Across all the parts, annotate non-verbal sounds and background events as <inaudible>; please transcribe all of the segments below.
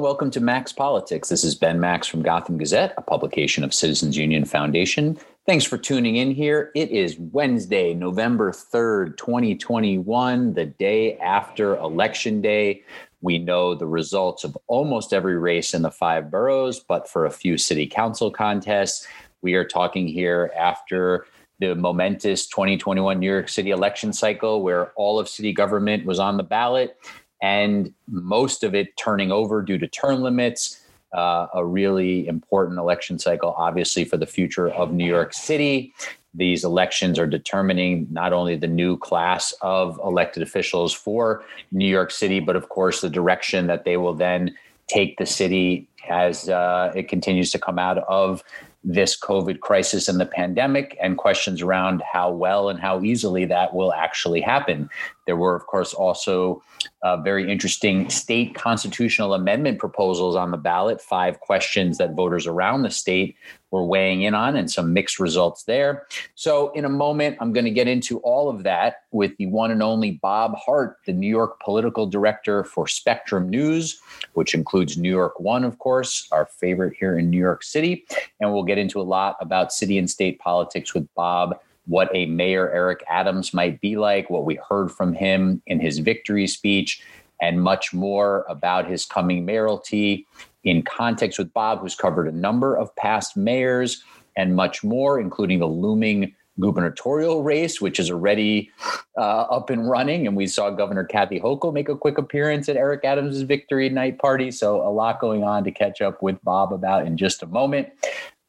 And welcome to Max Politics. This is Ben Max from Gotham Gazette, a publication of Citizens Union Foundation. Thanks for tuning in here. It is Wednesday, November 3rd, 2021, the day after Election Day. We know the results of almost every race in the five boroughs, but for a few city council contests. We are talking here after the momentous 2021 New York City election cycle, where all of city government was on the ballot and most of it turning over due to term limits. Uh, a really important election cycle, obviously, for the future of New York City. These elections are determining not only the new class of elected officials for New York City, but of course, the direction that they will then take the city as uh, it continues to come out of this COVID crisis and the pandemic, and questions around how well and how easily that will actually happen. There were, of course, also uh, very interesting state constitutional amendment proposals on the ballot, five questions that voters around the state were weighing in on, and some mixed results there. So, in a moment, I'm going to get into all of that with the one and only Bob Hardt, the New York political director for Spectrum News, which includes New York One, of course, our favorite here in New York City. And we'll get into a lot about city and state politics with Bob what a Mayor Eric Adams might be like, what we heard from him in his victory speech, and much more about his coming mayoralty in context with Bob, who's covered a number of past mayors and much more, including the looming gubernatorial race, which is already uh, up and running. And we saw Governor Kathy Hochul make a quick appearance at Eric Adams' victory night party. So, a lot going on to catch up with Bob about in just a moment.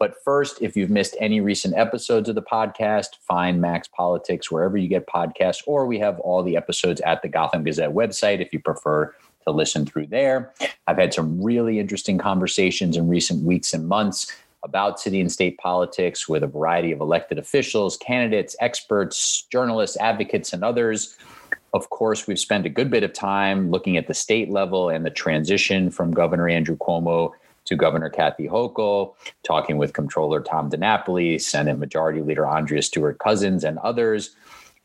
But first, if you've missed any recent episodes of the podcast, find Max Politics wherever you get podcasts, or we have all the episodes at the Gotham Gazette website if you prefer to listen through there. I've had some really interesting conversations in recent weeks and months about city and state politics with a variety of elected officials, candidates, experts, journalists, advocates, and others. Of course, we've spent a good bit of time looking at the state level and the transition from Governor Andrew Cuomo to Governor Kathy Hochul, talking with Comptroller Tom DiNapoli, Senate Majority Leader Andrea Stewart Cousins, and others.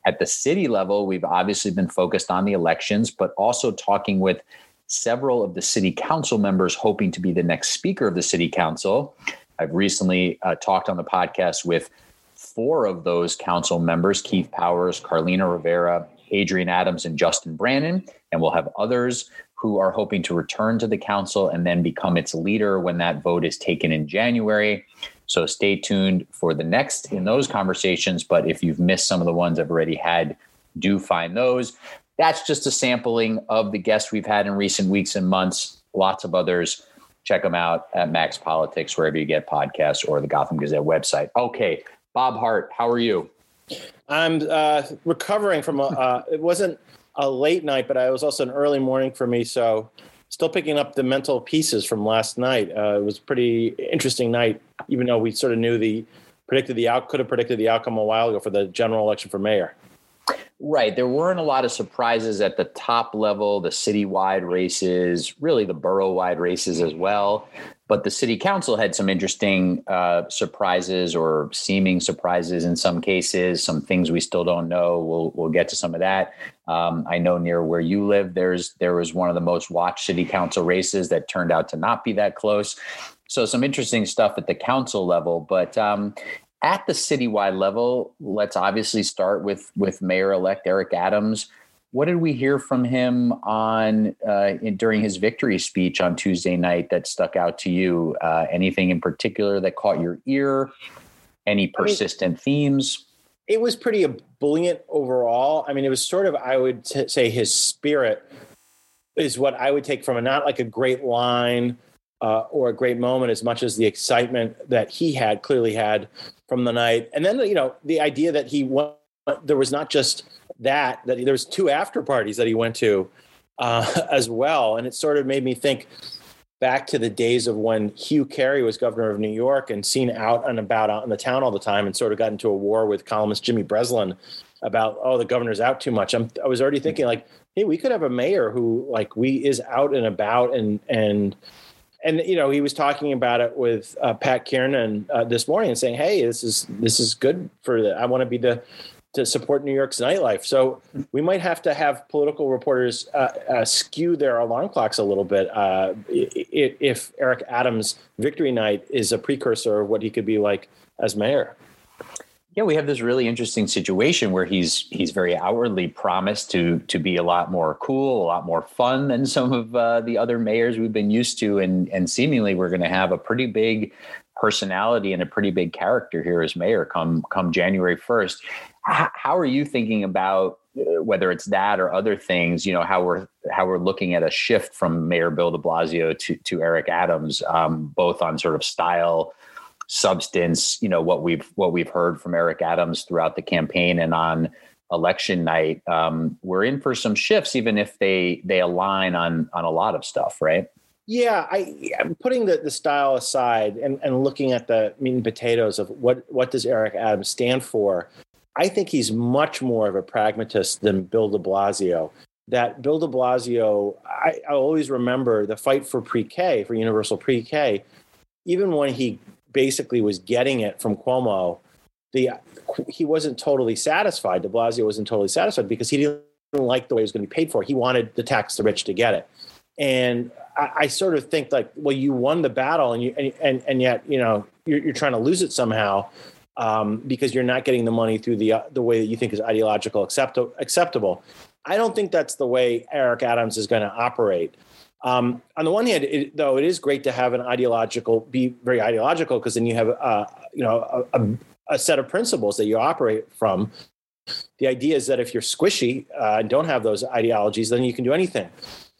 At the city level, we've obviously been focused on the elections, but also talking with several of the city council members hoping to be the next speaker of the city council. I've recently uh, talked on the podcast with four of those council members Keith Powers, Carlina Rivera, Adrienne Adams, and Justin Brannan. And we'll have others who are hoping to return to the council and then become its leader when that vote is taken in January. So stay tuned for the next in those conversations. But if you've missed some of the ones I've already had, do find those. That's just a sampling of the guests we've had in recent weeks and months. Lots of others. Check them out at Max Politics, wherever you get podcasts or the Gotham Gazette website. Okay, Bob Hardt, how are you? I'm uh, recovering from a. Uh, it wasn't a late night, but I was also an early morning for me. So still picking up the mental pieces from last night. Uh, it was pretty interesting night, even though we sort of knew the predicted the out could have predicted the outcome a while ago for the general election for mayor. Right. There weren't a lot of surprises at the top level, the citywide races, really the borough wide races as well. But the city council had some interesting uh, surprises or seeming surprises in some cases, some things we still don't know. We'll, we'll get to some of that. Um, I know near where you live, there's there was one of the most watched city council races that turned out to not be that close. So some interesting stuff at the council level. But um, at the citywide level, let's obviously start with with Mayor-elect Eric Adams. What did we hear from him on uh, in, during his victory speech on Tuesday night that stuck out to you? Uh, anything in particular that caught your ear? Any persistent I mean, themes? It was pretty ebullient overall. I mean, it was sort of I would t- say his spirit is what I would take from it. Not like a great line uh, or a great moment as much as the excitement that he had clearly had from the night. And then, you know, the idea that he went, there was not just that, that there was two after parties that he went to uh, <laughs> as well. And it sort of made me think back to the days of when Hugh Carey was governor of New York and seen out and about out in the town all the time and sort of got into a war with columnist Jimmy Breslin about, oh, the governor's out too much. I'm, I was already thinking like, hey, we could have a mayor who like we is out and about and, and, and you know he was talking about it with uh, Pat Kiernan uh, this morning and saying, "Hey, this is this is good for the. I want to be the to support New York's nightlife. So we might have to have political reporters uh, uh, skew their alarm clocks a little bit uh, if Eric Adams' victory night is a precursor of what he could be like as mayor. Yeah, we have this really interesting situation where he's he's very outwardly promised to to be a lot more cool, a lot more fun than some of uh, the other mayors we've been used to, and and seemingly we're going to have a pretty big personality and a pretty big character here as mayor come come January first. H- how are you thinking about uh, whether it's that or other things? You know how we're how we're looking at a shift from Mayor Bill De Blasio to to Eric Adams, um, both on sort of style substance you know what we've what we've heard from eric adams throughout the campaign and on election night um, we're in for some shifts even if they they align on on a lot of stuff right? Yeah i i'm putting the, the style aside and, and looking at the meat and potatoes of what what does eric adams stand for. I think he's much more of a pragmatist than bill de blasio. That bill de blasio i, I always remember the fight for pre-k for universal pre-k even when he basically was getting it from Cuomo, the he wasn't totally satisfied. De Blasio wasn't totally satisfied because he didn't like the way it was going to be paid for. He wanted the tax the rich to get it, and I, I sort of think like, well, you won the battle, and you and and, and yet you know you're, you're trying to lose it somehow. Um, because you're not getting the money through the uh, the way that you think is ideological accept- acceptable. I don't think that's the way Eric Adams is going to operate. Um, on the one hand, it, though, it is great to have an ideological, be very ideological, because then you have, uh, you know, a, a, set of principles that you operate from. The idea is that if you're squishy uh, and don't have those ideologies, then you can do anything.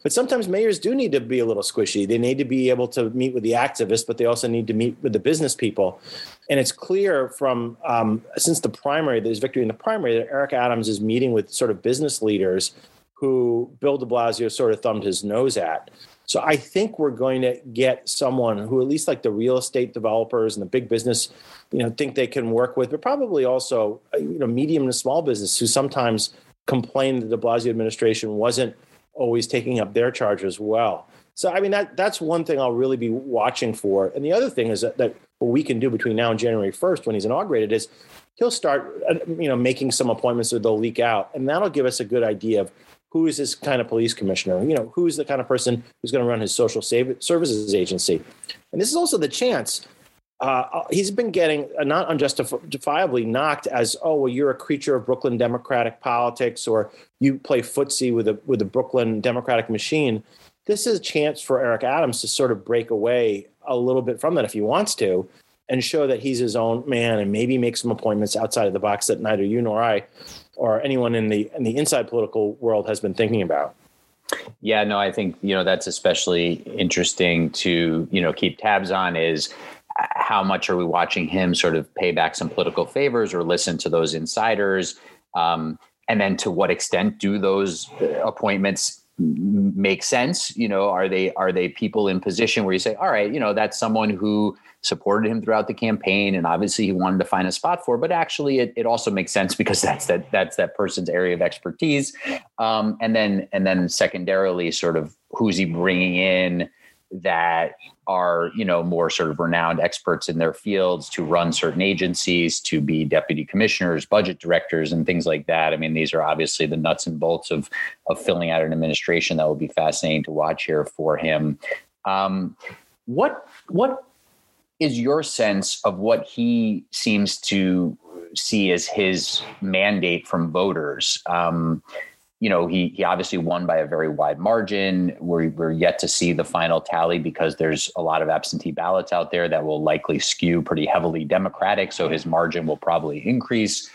But sometimes mayors do need to be a little squishy. They need to be able to meet with the activists, but they also need to meet with the business people. And it's clear from um, since the primary, there's victory in the primary, that Eric Adams is meeting with sort of business leaders who Bill de Blasio sort of thumbed his nose at. So I think we're going to get someone who, at least like the real estate developers and the big business, you know, think they can work with, but probably also, you know, medium to small business who sometimes complain that de Blasio administration wasn't always taking up their charge as well. So I mean that that's one thing I'll really be watching for. And the other thing is that, that what we can do between now and January 1st when he's inaugurated is he'll start uh, you know making some appointments that they'll leak out and that'll give us a good idea of who is this kind of police commissioner? You know, who's the kind of person who's going to run his social services agency? And this is also the chance. Uh, he's been getting uh, not unjustifiably knocked as, oh, well, you're a creature of Brooklyn Democratic politics, or you play footsie with the with the Brooklyn Democratic machine. This is a chance for Eric Adams to sort of break away a little bit from that if he wants to, and show that he's his own man, and maybe make some appointments outside of the box that neither you nor I or anyone in the in the inside political world has been thinking about. Yeah, no, I think you know that's especially interesting to you know keep tabs on is how much are we watching him sort of pay back some political favors or listen to those insiders, um, and then to what extent do those appointments make sense? You know, are they are they people in position where you say, all right, you know, that's someone who supported him throughout the campaign and obviously he wanted to find a spot for but actually it, it also makes sense because <laughs> that's that that's that person's area of expertise. Um, and then and then secondarily sort of who's he bringing in that are you know more sort of renowned experts in their fields to run certain agencies to be deputy commissioners budget directors and things like that. I mean these are obviously the nuts and bolts of of filling out an administration that will be fascinating to watch here for him. Um, what what is your sense of what he seems to see as his mandate from voters? Um, you know, he he obviously won by a very wide margin. We're we're yet to see the final tally because there's a lot of absentee ballots out there that will likely skew pretty heavily Democratic. So his margin will probably increase.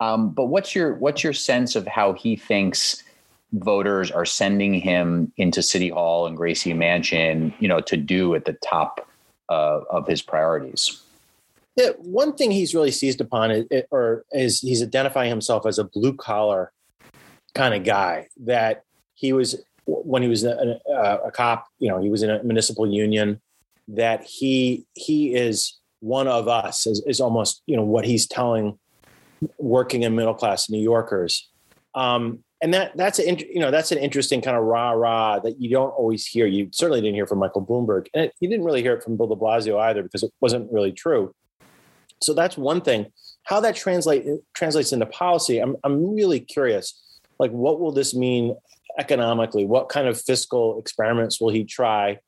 Um, but what's your what's your sense of how he thinks voters are sending him into City Hall and Gracie Mansion, you know, to do at the top uh, of his priorities. Yeah, one thing he's really seized upon, is, or is he's identifying himself as a blue collar kind of guy. That he was when he was a, a, a, cop, you know, he was in a municipal union. That he he is one of us is, is almost you know what he's telling working and middle class New Yorkers. Um, and that that's an you know that's an interesting kind of rah rah that you don't always hear. You certainly didn't hear from Michael Bloomberg, and it, you didn't really hear it from Bill De Blasio either because it wasn't really true. So that's one thing how that translate translates into policy, I'm I'm really curious. Like, what will this mean economically? What kind of fiscal experiments will he try?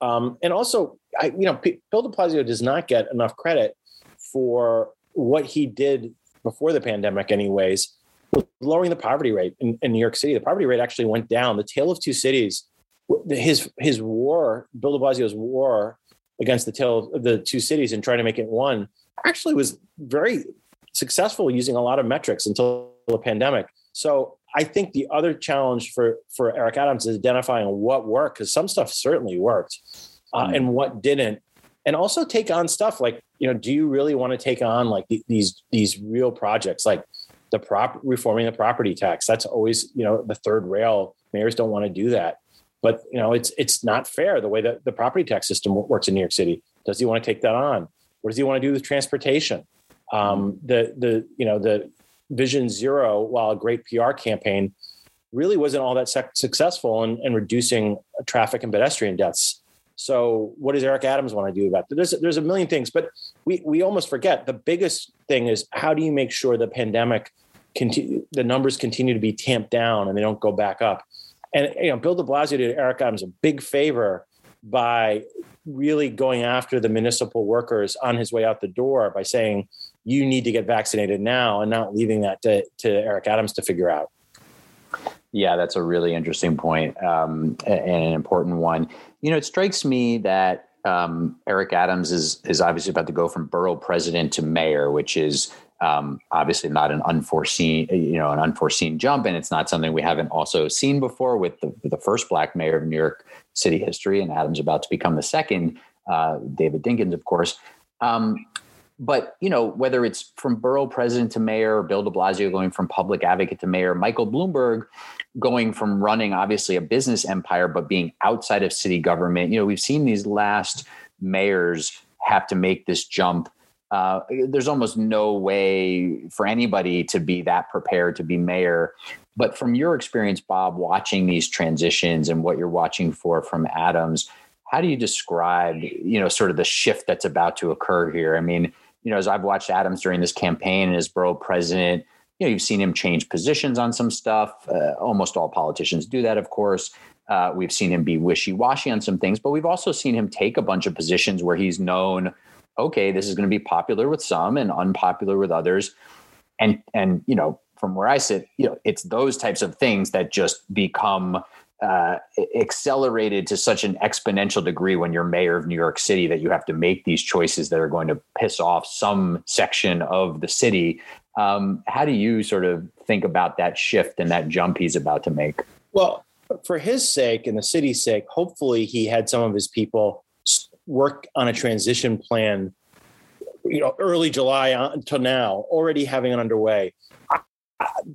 Um, and also, I, you know, P- Bill De Blasio does not get enough credit for what he did before the pandemic, anyways, lowering the poverty rate in, in New York City. The poverty rate actually went down. The tale of two cities, his his war, Bill De Blasio's war against the tale of the two cities and trying to make it one, actually was very successful using a lot of metrics until the pandemic. So I think the other challenge for for Eric Adams is identifying what worked because some stuff certainly worked, uh, mm. and what didn't, and also take on stuff like you know, do you really want to take on like these these real projects like the prop reforming the property tax? That's always you know the third rail. Mayors don't want to do that, but you know it's it's not fair the way that the property tax system works in New York City. Does he want to take that on? What does he want to do with transportation? Um, the the you know the Vision Zero, while a great PR campaign, really wasn't all that successful in, in reducing traffic and pedestrian deaths. So, what does Eric Adams want to do about that? There's there's a million things, but we we almost forget the biggest thing is how do you make sure the pandemic continue, the numbers continue to be tamped down and they don't go back up. And you know, Bill De Blasio did Eric Adams a big favor by really going after the municipal workers on his way out the door by saying you need to get vaccinated now and not leaving that to, to Eric Adams to figure out. Yeah, that's a really interesting point, um, and an important one. You know, it strikes me that um, Eric Adams is is obviously about to go from borough president to mayor, which is um, obviously not an unforeseen, you know, an unforeseen jump, and it's not something we haven't also seen before with the, the first black mayor of New York City history, and Adams about to become the second, uh, David Dinkins, of course. Um, but you know whether it's from borough president to mayor bill de blasio going from public advocate to mayor michael bloomberg going from running obviously a business empire but being outside of city government you know we've seen these last mayors have to make this jump uh, there's almost no way for anybody to be that prepared to be mayor but from your experience bob watching these transitions and what you're watching for from adams how do you describe you know sort of the shift that's about to occur here i mean you know, as I've watched Adams during this campaign and as borough president, you know, you've seen him change positions on some stuff. Uh, almost all politicians do that, of course. Uh, we've seen him be wishy-washy on some things, but we've also seen him take a bunch of positions where he's known, okay, this is going to be popular with some and unpopular with others. And and you know, from where I sit, you know, it's those types of things that just become uh, accelerated to such an exponential degree when you're mayor of New York City that you have to make these choices that are going to piss off some section of the city. Um, how do you sort of think about that shift and that jump he's about to make? Well, for his sake and the city's sake, hopefully he had some of his people work on a transition plan. You know, early July until now, already having it underway.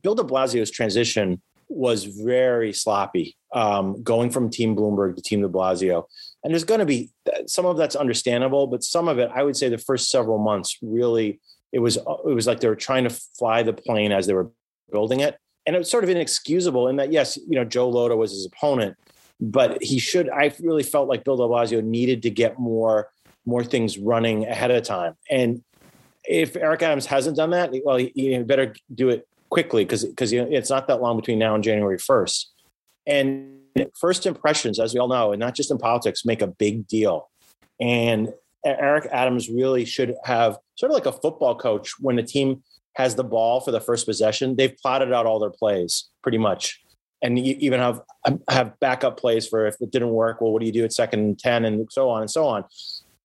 Bill De Blasio's transition was very sloppy, um, going from Team Bloomberg to Team De Blasio. And there's going to be some of that's understandable, but some of it, I would say, the first several months really, it was it was like they were trying to fly the plane as they were building it, and it was sort of inexcusable in that yes, you know, Joe Lhota was his opponent, but he should. I really felt like Bill De Blasio needed to get more more things running ahead of time, and if Eric Adams hasn't done that, well, he, he better do it quickly because because you it's not that long between now and January 1st. And first impressions, as we all know, and not just in politics, make a big deal. And Eric Adams really should have sort of like a football coach when the team has the ball for the first possession. They've plotted out all their plays pretty much, and you even have um, have backup plays for if it didn't work. Well, what do you do at second and ten, and so on and so on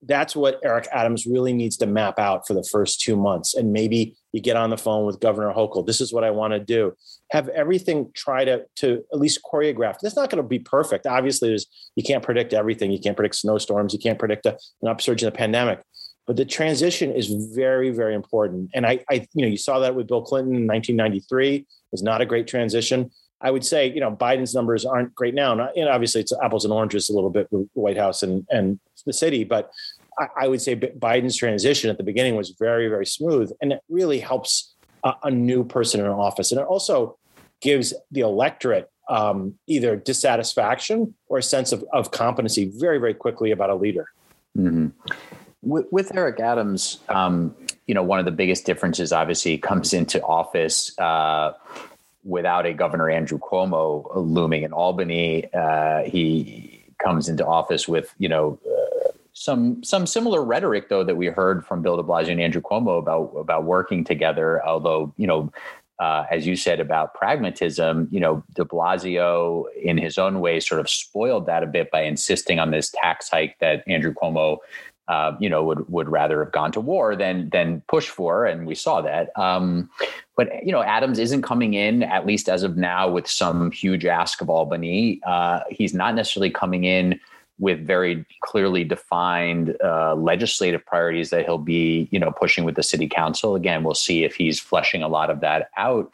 that's what Eric Adams really needs to map out for the first two months. And maybe you get on the phone with Governor Hochul. This is what I want to do. Have everything try to to at least choreograph. It's not going to be perfect. Obviously, there's you can't predict everything. You can't predict snowstorms. You can't predict a, an upsurge in the pandemic. But the transition is very, very important. And I, I, you know, you saw that with Bill Clinton in 1993. It was not a great transition. I would say, you know, Biden's numbers aren't great now. Know, obviously, it's apples and oranges a little bit with the White House and and the city, but I, I would say Biden's transition at the beginning was very, very smooth, and it really helps a, a new person in office, and it also gives the electorate um, either dissatisfaction or a sense of, of competency very, very quickly about a leader. Mm-hmm. With, with, Eric Adams, um, you know, one of the biggest differences obviously comes into office uh, without a Governor Andrew Cuomo looming in Albany. Uh, he comes into office with, you know, uh, some some similar rhetoric though that we heard from Bill De Blasio and Andrew Cuomo about about working together. Although you know, uh, as you said about pragmatism, you know, De Blasio in his own way sort of spoiled that a bit by insisting on this tax hike that Andrew Cuomo uh, you know, would would rather have gone to war than than push for, and we saw that. Um, but you know, Adams isn't coming in, at least as of now, with some huge ask of Albany. Uh, he's not necessarily coming in with very clearly defined uh, legislative priorities that he'll be, you know, pushing with the city council. Again, we'll see if he's fleshing a lot of that out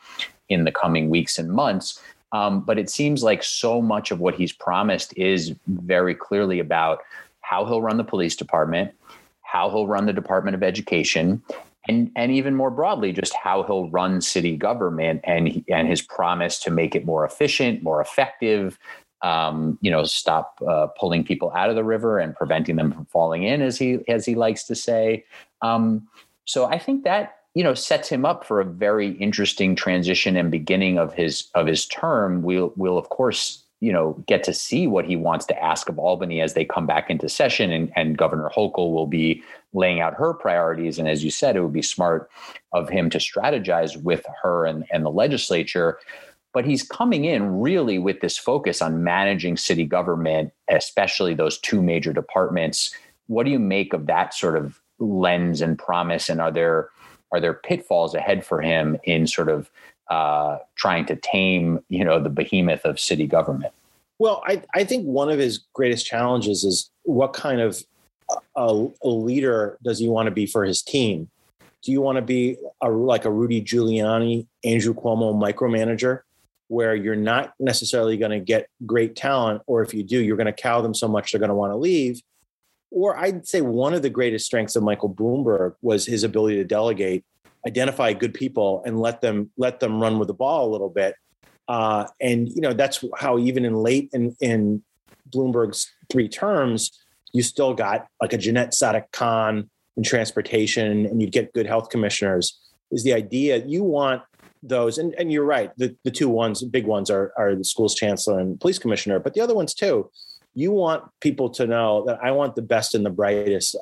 in the coming weeks and months. Um, but it seems like so much of what he's promised is very clearly about how he'll run the police department, how he'll run the Department of Education, and and even more broadly, just how he'll run city government and and his promise to make it more efficient, more effective. Um, you know, stop uh, pulling people out of the river and preventing them from falling in, as he as he likes to say. Um, so I think that you know sets him up for a very interesting transition and beginning of his of his term. We'll we'll of course you know get to see what he wants to ask of Albany as they come back into session and, and Governor Hochul will be laying out her priorities. And as you said it would be smart of him to strategize with her and, and the legislature. But he's coming in really with this focus on managing city government especially those two major departments. What do you make of that sort of lens and promise? And are there are there pitfalls ahead for him in sort of uh, trying to tame, you know, the behemoth of city government? Well, I, I think one of his greatest challenges is what kind of a, a leader does he want to be for his team? Do you want to be a, like a Rudy Giuliani, Andrew Cuomo micromanager, where you're not necessarily going to get great talent, or if you do, you're going to cow them so much they're going to want to leave? Or I'd say one of the greatest strengths of Michael Bloomberg was his ability to delegate identify good people and let them let them run with the ball a little bit. Uh, and you know that's how even in late in in Bloomberg's three terms, you still got like a Janette Sadik Khan in transportation, and you'd get good health commissioners. Is the idea you want those? And, and you're right. The the two ones, big ones, are are the school's chancellor and police commissioner, but the other ones too. You want people to know that I want the best and the brightest,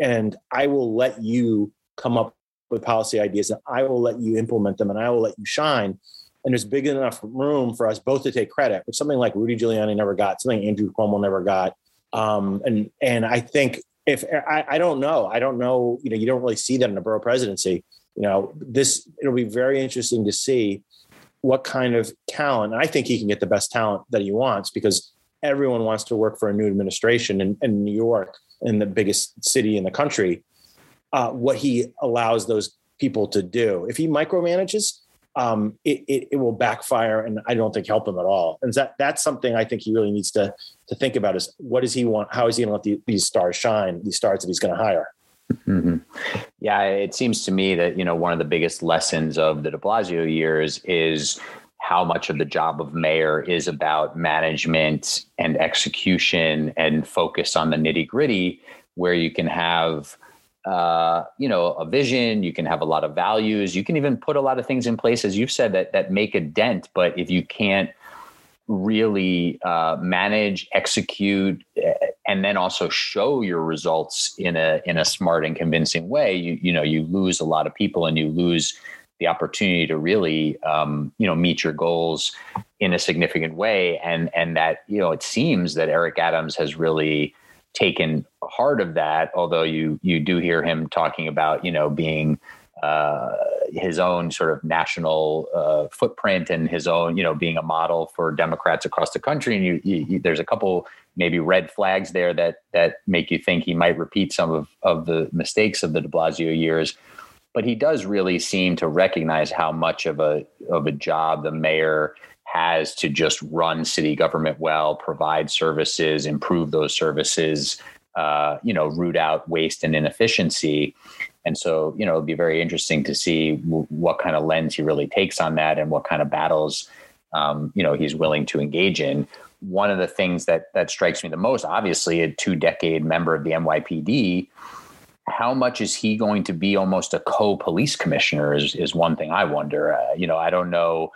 and I will let you come up with policy ideas and I will let you implement them and I will let you shine. And there's big enough room for us both to take credit, which something like Rudy Giuliani never got, something Andrew Cuomo never got. Um, and and I think if I, I don't know, I don't know, you know, you don't really see that in a borough presidency. You know, this it'll be very interesting to see what kind of talent. I think he can get the best talent that he wants because everyone wants to work for a new administration in, in New York, in the biggest city in the country uh, what he allows those people to do. If he micromanages, um, it, it, it, will backfire and I don't think help him at all. And that that's something I think he really needs to to think about is what does he want? How is he going to let the, these stars shine? These stars that he's going to hire. Mm-hmm. Yeah, it seems to me that you know one of the biggest lessons of the De Blasio years is how much of the job of mayor is about management and execution and focus on the nitty gritty, where you can have uh, you know, a vision. You can have a lot of values. You can even put a lot of things in place, as you've said, that that make a dent. But if you can't really uh, manage, execute, eh, and then also show your results in a in a smart and convincing way, you you know you lose a lot of people, and you lose the opportunity to really um, you know meet your goals in a significant way. And and that you know it seems that Eric Adams has really taken heart of that although you you do hear him talking about you know being uh, his own sort of national uh, footprint and his own, you know, being a model for Democrats across the country. And you, you, there's a couple maybe red flags there that that make you think he might repeat some of of the mistakes of the De Blasio years. But he does really seem to recognize how much of a of a job the mayor has to just run city government well, provide services, improve those services, uh, you know, root out waste and inefficiency. And so, you know, it'll be very interesting to see w- what kind of lens he really takes on that and what kind of battles, um, you know, he's willing to engage in. One of the things that that strikes me the most, obviously, a two-decade member of the NYPD how much is he going to be almost a co-police commissioner is, is one thing I wonder. Uh, you know, I don't know.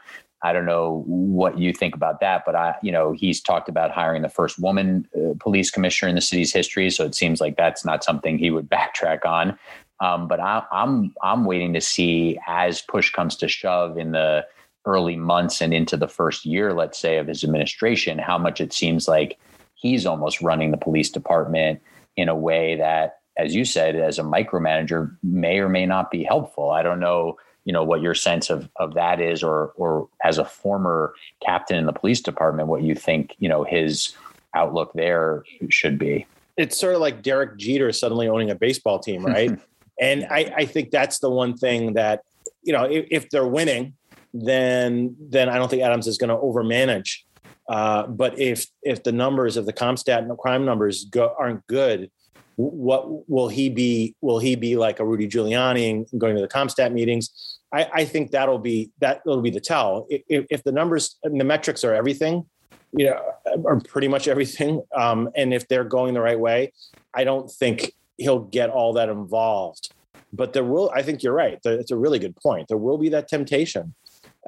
I don't know what you think about that, but I, you know, he's talked about hiring the first woman uh, police commissioner in the city's history. So it seems like that's not something he would <laughs> backtrack on. Um, but I, I'm I'm waiting to see as push comes to shove in the early months and into the first year, let's say, of his administration, how much it seems like he's almost running the police department in a way that as you said, as a micromanager, may or may not be helpful. I don't know, you know, what your sense of of that is, or or as a former captain in the police department, what you think, you know, his outlook there should be. It's sort of like Derek Jeter suddenly owning a baseball team, <laughs> right? and I, I think that's the one thing that, you know, if, if they're winning, then then I don't think Adams is going to overmanage. Uh, but if if the numbers of the CompStat and the crime numbers go, aren't good, what will he be? Will he be like a Rudy Giuliani going to the CompStat meetings? I, I think that'll be that will be the tell. If, if the numbers and the metrics are everything, you know, are pretty much everything, um, and if they're going the right way, I don't think he'll get all that involved. But there will. I think you're right. It's a really good point. There will be that temptation.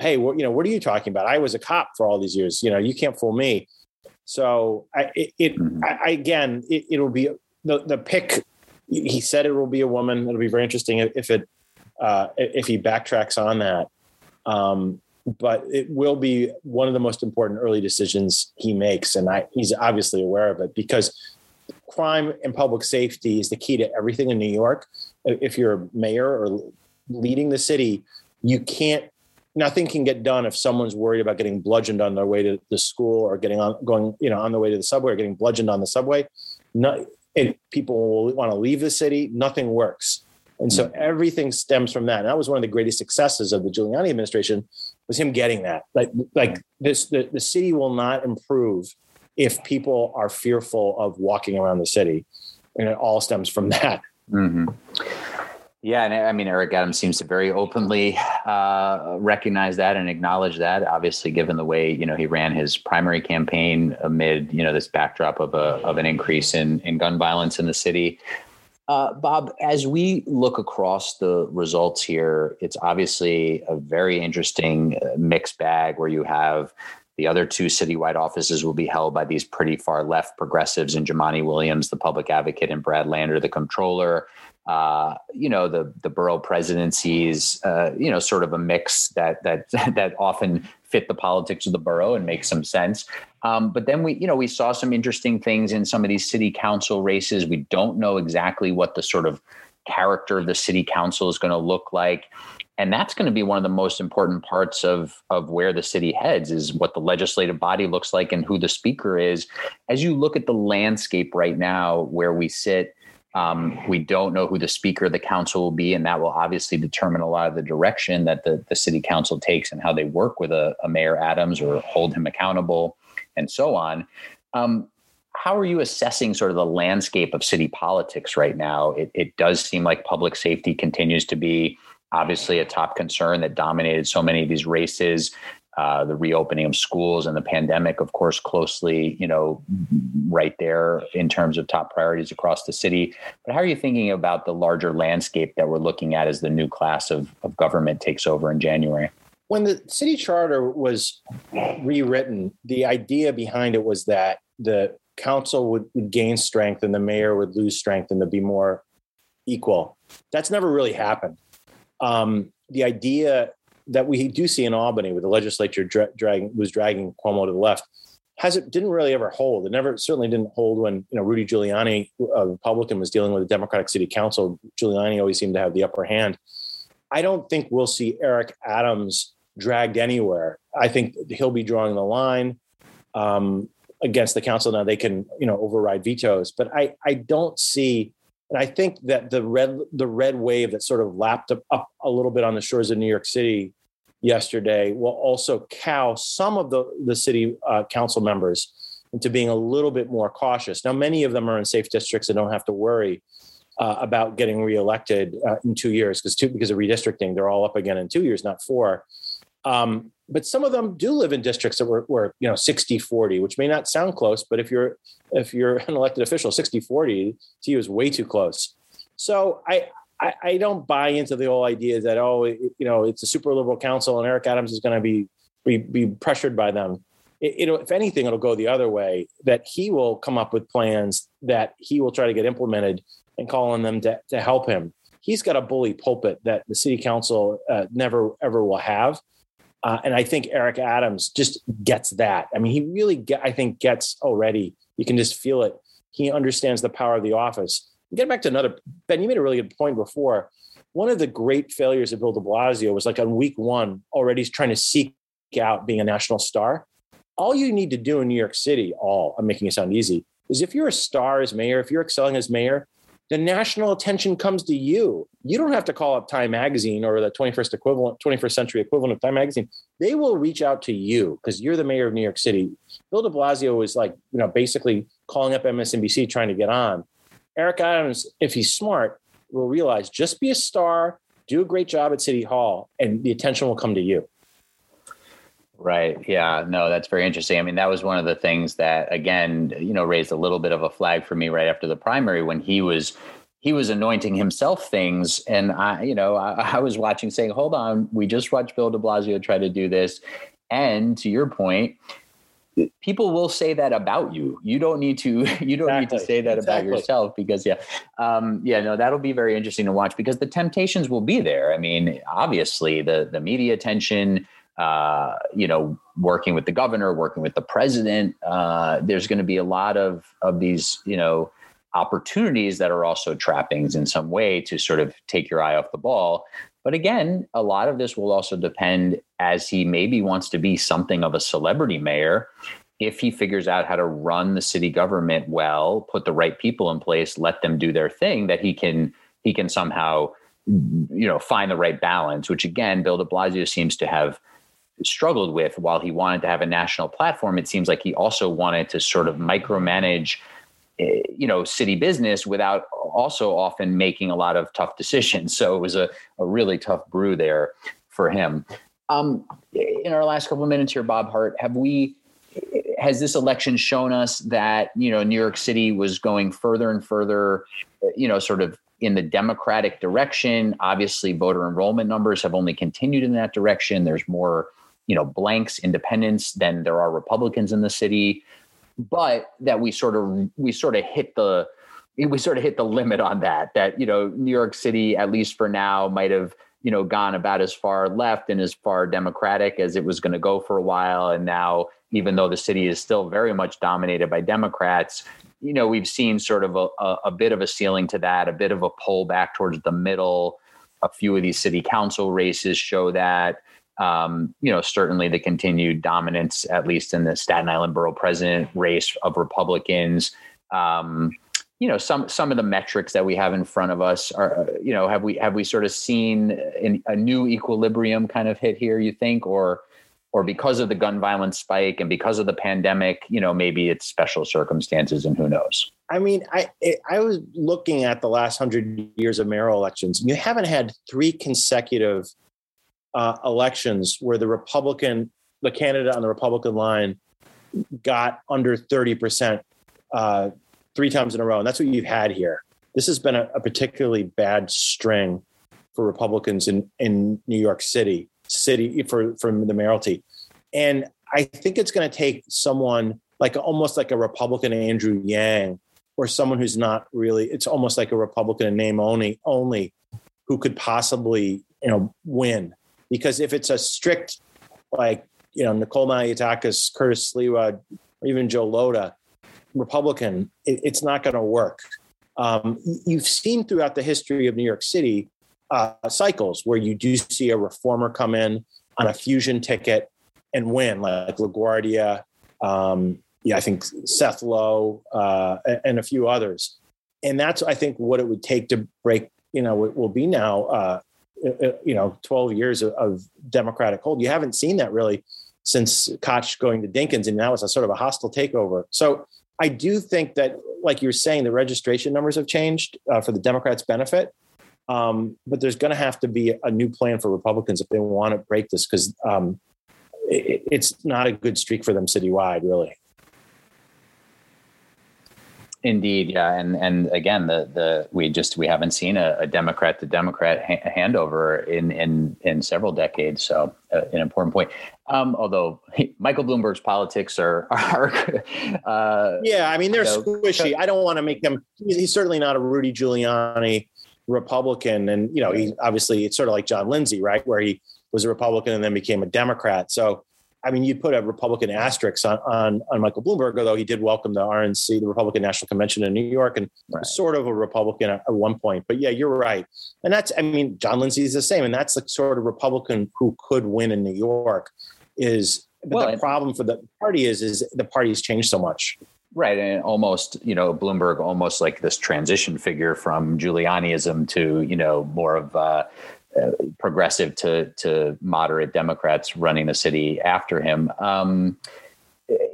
Hey, what, you know, what are you talking about? I was a cop for all these years. You know, you can't fool me. So I, it, it mm-hmm. I, again, it, it'll be the the pick. He said it will be a woman. It'll be very interesting if it uh, if he backtracks on that. Um, but it will be one of the most important early decisions he makes, and I, he's obviously aware of it because crime and public safety is the key to everything in New York. If you're a mayor or leading the city, you can't. Nothing can get done if someone's worried about getting bludgeoned on their way to the school or getting on going, you know, on the way to the subway or getting bludgeoned on the subway. No, and people will want to leave the city, nothing works. And so mm-hmm. everything stems from that. And that was one of the greatest successes of the Giuliani administration was him getting that. Like, like this, the, the city will not improve if people are fearful of walking around the city. And it all stems from <laughs> that. Mm-hmm. Yeah, and I mean Eric Adams seems to very openly uh, recognize that and acknowledge that. Obviously, given the way you know he ran his primary campaign amid you know this backdrop of a of an increase in in gun violence in the city. Uh, Bob, as we look across the results here, it's obviously a very interesting uh, mixed bag where you have the other two citywide offices will be held by these pretty far left progressives in Jumaane Williams, the public advocate, and Brad Lander, the comptroller uh, you know the the borough presidencies, uh, you know, sort of a mix that that <laughs> that often fit the politics of the borough and make some sense. Um, but then we, you know, we saw some interesting things in some of these city council races. We don't know exactly what the sort of character of the city council is going to look like and that's going to be one of the most important parts of of where the city heads is what the legislative body looks like and who the speaker is as you look at the landscape right now where we sit um, we don't know who the speaker of the council will be, and that will obviously determine a lot of the direction that the, the city council takes and how they work with a, a Mayor Adams or hold him accountable and so on. Um, how are you assessing sort of the landscape of city politics right now? It, it does seem like public safety continues to be obviously a top concern that dominated so many of these races. Uh, the reopening of schools and the pandemic, of course, closely, you know, right there in terms of top priorities across the city. But how are you thinking about the larger landscape that we're looking at as the new class of, of government takes over in January? When the city charter was rewritten, the idea behind it was that the council would, gain strength and the mayor would lose strength and to be more equal. That's never really happened. Um, the idea that we do see in Albany, where the legislature dra- dragging was dragging Cuomo to the left, has it didn't really ever hold. It never certainly didn't hold when you know Rudy Giuliani, a Republican, was dealing with the Democratic City Council. Giuliani always seemed to have the upper hand. I don't think we'll see Eric Adams dragged anywhere. I think he'll be drawing the line um, against the council. Now they can you know override vetoes, but I I don't see and I think that the red the red wave that sort of lapped up, up a little bit on the shores of New York City yesterday will also cow some of the the city uh, council members into being a little bit more cautious. Now, many of them are in safe districts and don't have to worry uh, about getting reelected uh, in two years because because of redistricting, they're all up again in two years, not four. Um, but some of them do live in districts that were, were you know 60 40 which may not sound close but if you're if you're <laughs> an elected official 60 40 to you is way too close So I, I, I don't buy into the whole idea that oh you know it's a super liberal council and Eric Adams is going to be, be be pressured by them. It, if anything, it'll go the other way. That he will come up with plans that he will try to get implemented and call on them to, to help him. He's got a bully pulpit that the city council uh, never ever will have. Uh, and I think Eric Adams just gets that. I mean, he really, get, I think, gets already. You can just feel it. He understands the power of the office. Get back to another, Ben, you made a really good point before. One of the great failures of Bill de Blasio was like on week one, already trying to seek out being a national star. All you need to do in New York City, all, I'm making it sound easy, is if you're a star as mayor, if you're excelling as mayor, the national attention comes to you. You don't have to call up Time Magazine or the 21st equivalent, 21st century equivalent of Time Magazine. They will reach out to you because you're the mayor of New York City. Bill De Blasio was like, you know, basically calling up MSNBC trying to get on. Eric Adams, if he's smart, will realize just be a star, do a great job at City Hall, and the attention will come to you. Right. Yeah. No, that's very interesting. I mean, that was one of the things that, again, you know, raised a little bit of a flag for me right after the primary when he was he was anointing himself things, and I, you know, I, <laughs> I was watching, saying, "Hold on, we just watched Bill De Blasio try to do this," and to your point, people will say that about you. You don't need to. <laughs> You don't exactly. need to say that exactly. about yourself because yeah, um, yeah. No, that'll be very interesting to watch because the temptations will be there. I mean, obviously the the media attention uh, you know, working with the governor, working with the president. Uh, there's going to be a lot of of these, you know, opportunities that are also trappings in some way to sort of take your eye off the ball. But again, a lot of this will also depend as he maybe wants to be something of a celebrity mayor. If he figures out how to run the city government well, put the right people in place, let them do their thing, that he can he can somehow you know find the right balance. Which again, Bill De Blasio seems to have struggled with while he wanted to have a national platform it seems like he also wanted to sort of micromanage eh, you know city business without also often making a lot of tough decisions <laughs> so it was a, a really tough brew there for him um, in our last couple of minutes here bob hardt have we has this election shown us that you know new york city was going further and further you know sort of in the democratic direction? Obviously voter enrollment numbers have only continued in that direction. There's more you know blanks independents than there are republicans in the city. But that we sort of we sort of hit the we sort of hit the limit on that that you know new york city at least for now might have you know gone about as far left and as far democratic as it was going to go for a while. And now even though the city is still very much dominated by democrats you know we've seen sort of a, a, a bit of a ceiling to that a bit of a pull back towards the middle. A few of these city council races show that. Um, you know, certainly the continued dominance, at least in the Staten Island borough president race of Republicans. Um, you know, some some of the metrics that we have in front of us are, you know, have we have we sort of seen a new equilibrium kind of hit here? You think, or or because of the gun violence spike and because of the pandemic, you know, maybe it's special circumstances, and who knows. I mean, I I was looking at the last hundred years of mayoral elections. You haven't had three consecutive uh, elections where the Republican, the candidate on the Republican line, got under 30% uh, three times in a row. And that's what you've had here. This has been a, a particularly bad string for Republicans in, in New York City, city for, for the mayoralty. And I think it's going to take someone like almost like a Republican Andrew Yang or someone who's not really, it's almost like a Republican in name only, only who could possibly, you know, win because if it's a strict, like, you know, Nicole Malliotakis, Curtis Sliwa, or even Joe Lhota, Republican, it, it's not going to work. Um, you've seen throughout the history of New York City uh, cycles where you do see a reformer come in on a fusion ticket and win, like LaGuardia, um, yeah, I think Seth Low, uh, and a few others. And that's, I think, what it would take to break, you know, it will be now uh, you know 12 years of, of, democratic hold you haven't seen that really since koch going to dinkins and now it's a sort of a hostile takeover so i do think that like you're saying the registration numbers have changed uh, for the democrats benefit. Um, but there's going to have to be a new plan for republicans if they want to break this because um, it, it's not a good streak for them citywide really Indeed, yeah, and and again, the the we just we haven't seen a, a Democrat to Democrat ha- handover in in in several decades. So uh, an important point. Um, although <laughs> Michael Bloomberg's politics are <laughs> are uh, yeah, I mean they're squishy. I don't want to make them. He's certainly not a Rudy Giuliani Republican, and you know he obviously it's sort of like John Lindsay, right, where he was a Republican and then became a Democrat. So I mean, you'd put a Republican asterisk on, on, on Michael Bloomberg, although he did welcome the RNC, the Republican National Convention in New York, and right. sort of a Republican at, at, one point. But yeah, you're right, and that's I mean, John Lindsay is the same, and that's the sort of Republican who could win in New York. Is well, the problem for the party is is the party's changed so much. Right, and almost you know Bloomberg, almost like this transition figure from Giulianiism to you know more of. Uh, uh, progressive to to moderate Democrats running the city after him. Um,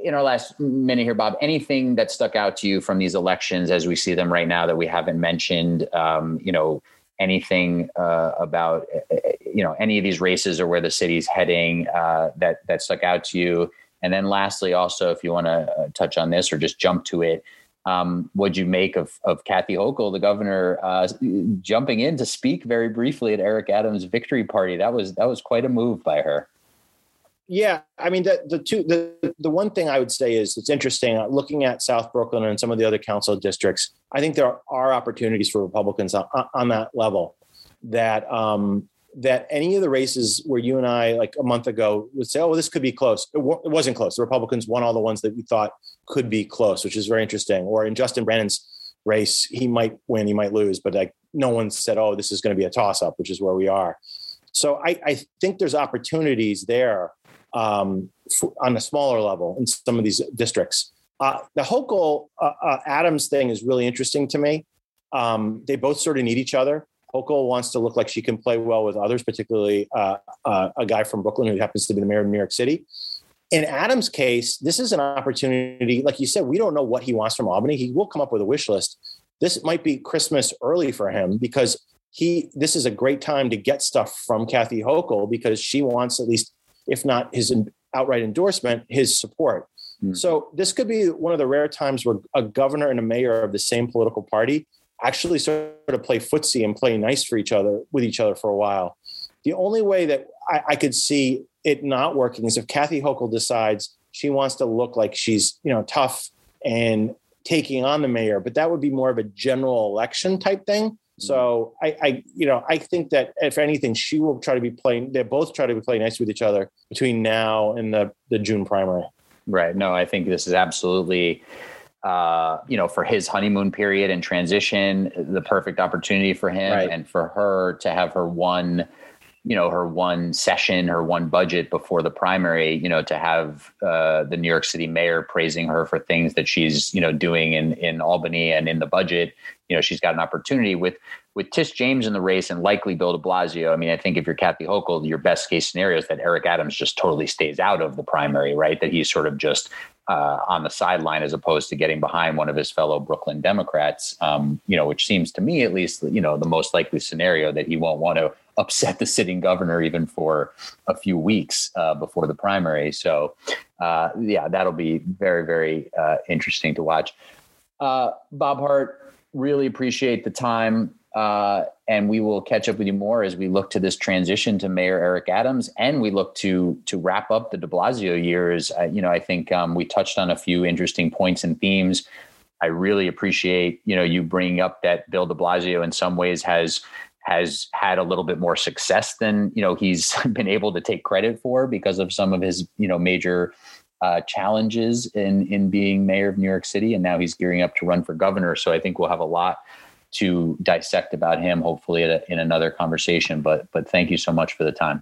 in our last minute here, Bob, anything that stuck out to you from these elections as we see them right now that we haven't mentioned? Um, you know, anything uh, about uh, you know any of these races or where the city's heading uh, that that stuck out to you? And then lastly, also, if you want to uh, touch on this or just jump to it, um, what'd you make of, of Kathy Hochul, the governor, uh, jumping in to speak very briefly at Eric Adams' victory party? That was that was quite a move by her. Yeah, I mean the the two the the one thing I would say is it's interesting uh, looking at South Brooklyn and some of the other council districts. I think there are opportunities for Republicans on, on that level that um, that any of the races where you and I like a month ago would say, "Oh, this could be close," it, w- it wasn't close. The Republicans won all the ones that we thought could be close, which is very interesting. Or in Justin Brannan's race, he might win, he might lose, but like no one said, oh, this is going to be a toss up, which is where we are. So I, I think there's opportunities there um, for, on a smaller level in some of these districts. Uh, the Hochul uh, uh, Adams thing is really interesting to me. Um, they both sort of need each other. Hochul wants to look like she can play well with others, particularly uh, uh, a guy from Brooklyn who happens to be the mayor of New York City in Adam's case, this is an opportunity. Like you said, we don't know what he wants from Albany. He will come up with a wish list. This might be Christmas early for him because he. This is a great time to get stuff from Kathy Hochul because she wants at least, if not his outright endorsement, his support. Mm-hmm. So this could be one of the rare times where a governor and a mayor of the same political party actually sort of play footsie and play nice for each other with each other for a while. The only way that I, I could see it not working is if Kathy Hochul decides she wants to look like she's, you know, tough and taking on the mayor, but that would be more of a general election type thing. Mm-hmm. So I, I, you know, I think that if anything, she will try to be playing. They both try to be playing nice with each other between now and the the June primary. Right. No, I think this is absolutely, uh, you know, for his honeymoon period and transition, the perfect opportunity for him right. and for her to have her one you know her one session her one budget before the primary you know to have uh, the new york city mayor praising her for things that she's you know doing in in albany and in the budget. You know she's got an opportunity with with tish james in the race and likely bill de blasio. I mean i think if you're kathy hochul your best case scenario is that eric adams just totally stays out of the primary right? That he's sort of just uh, on the sideline as opposed to getting behind one of his fellow Brooklyn Democrats, um, you know, which seems to me at least, you know, the most likely scenario that he won't want to <laughs> upset the sitting governor even for a few weeks uh, before the primary. So, uh, yeah, that'll be very, very uh, interesting to watch. Uh, Bob Hardt, really appreciate the time. Uh, and we will catch up with you more as we look to this transition to Mayor Eric Adams, and we look to to wrap up the De Blasio years. Uh, you know, I think um, we touched on a few interesting points and themes. I really appreciate you know you bringing up that Bill De Blasio in some ways has has had a little bit more success than you know he's <laughs> been able to take credit for because of some of his you know major uh, challenges in in being mayor of New York City, and now he's gearing up to run for governor. So I think we'll have a lot to dissect about him, hopefully a, in another conversation. But but thank you so much for the time.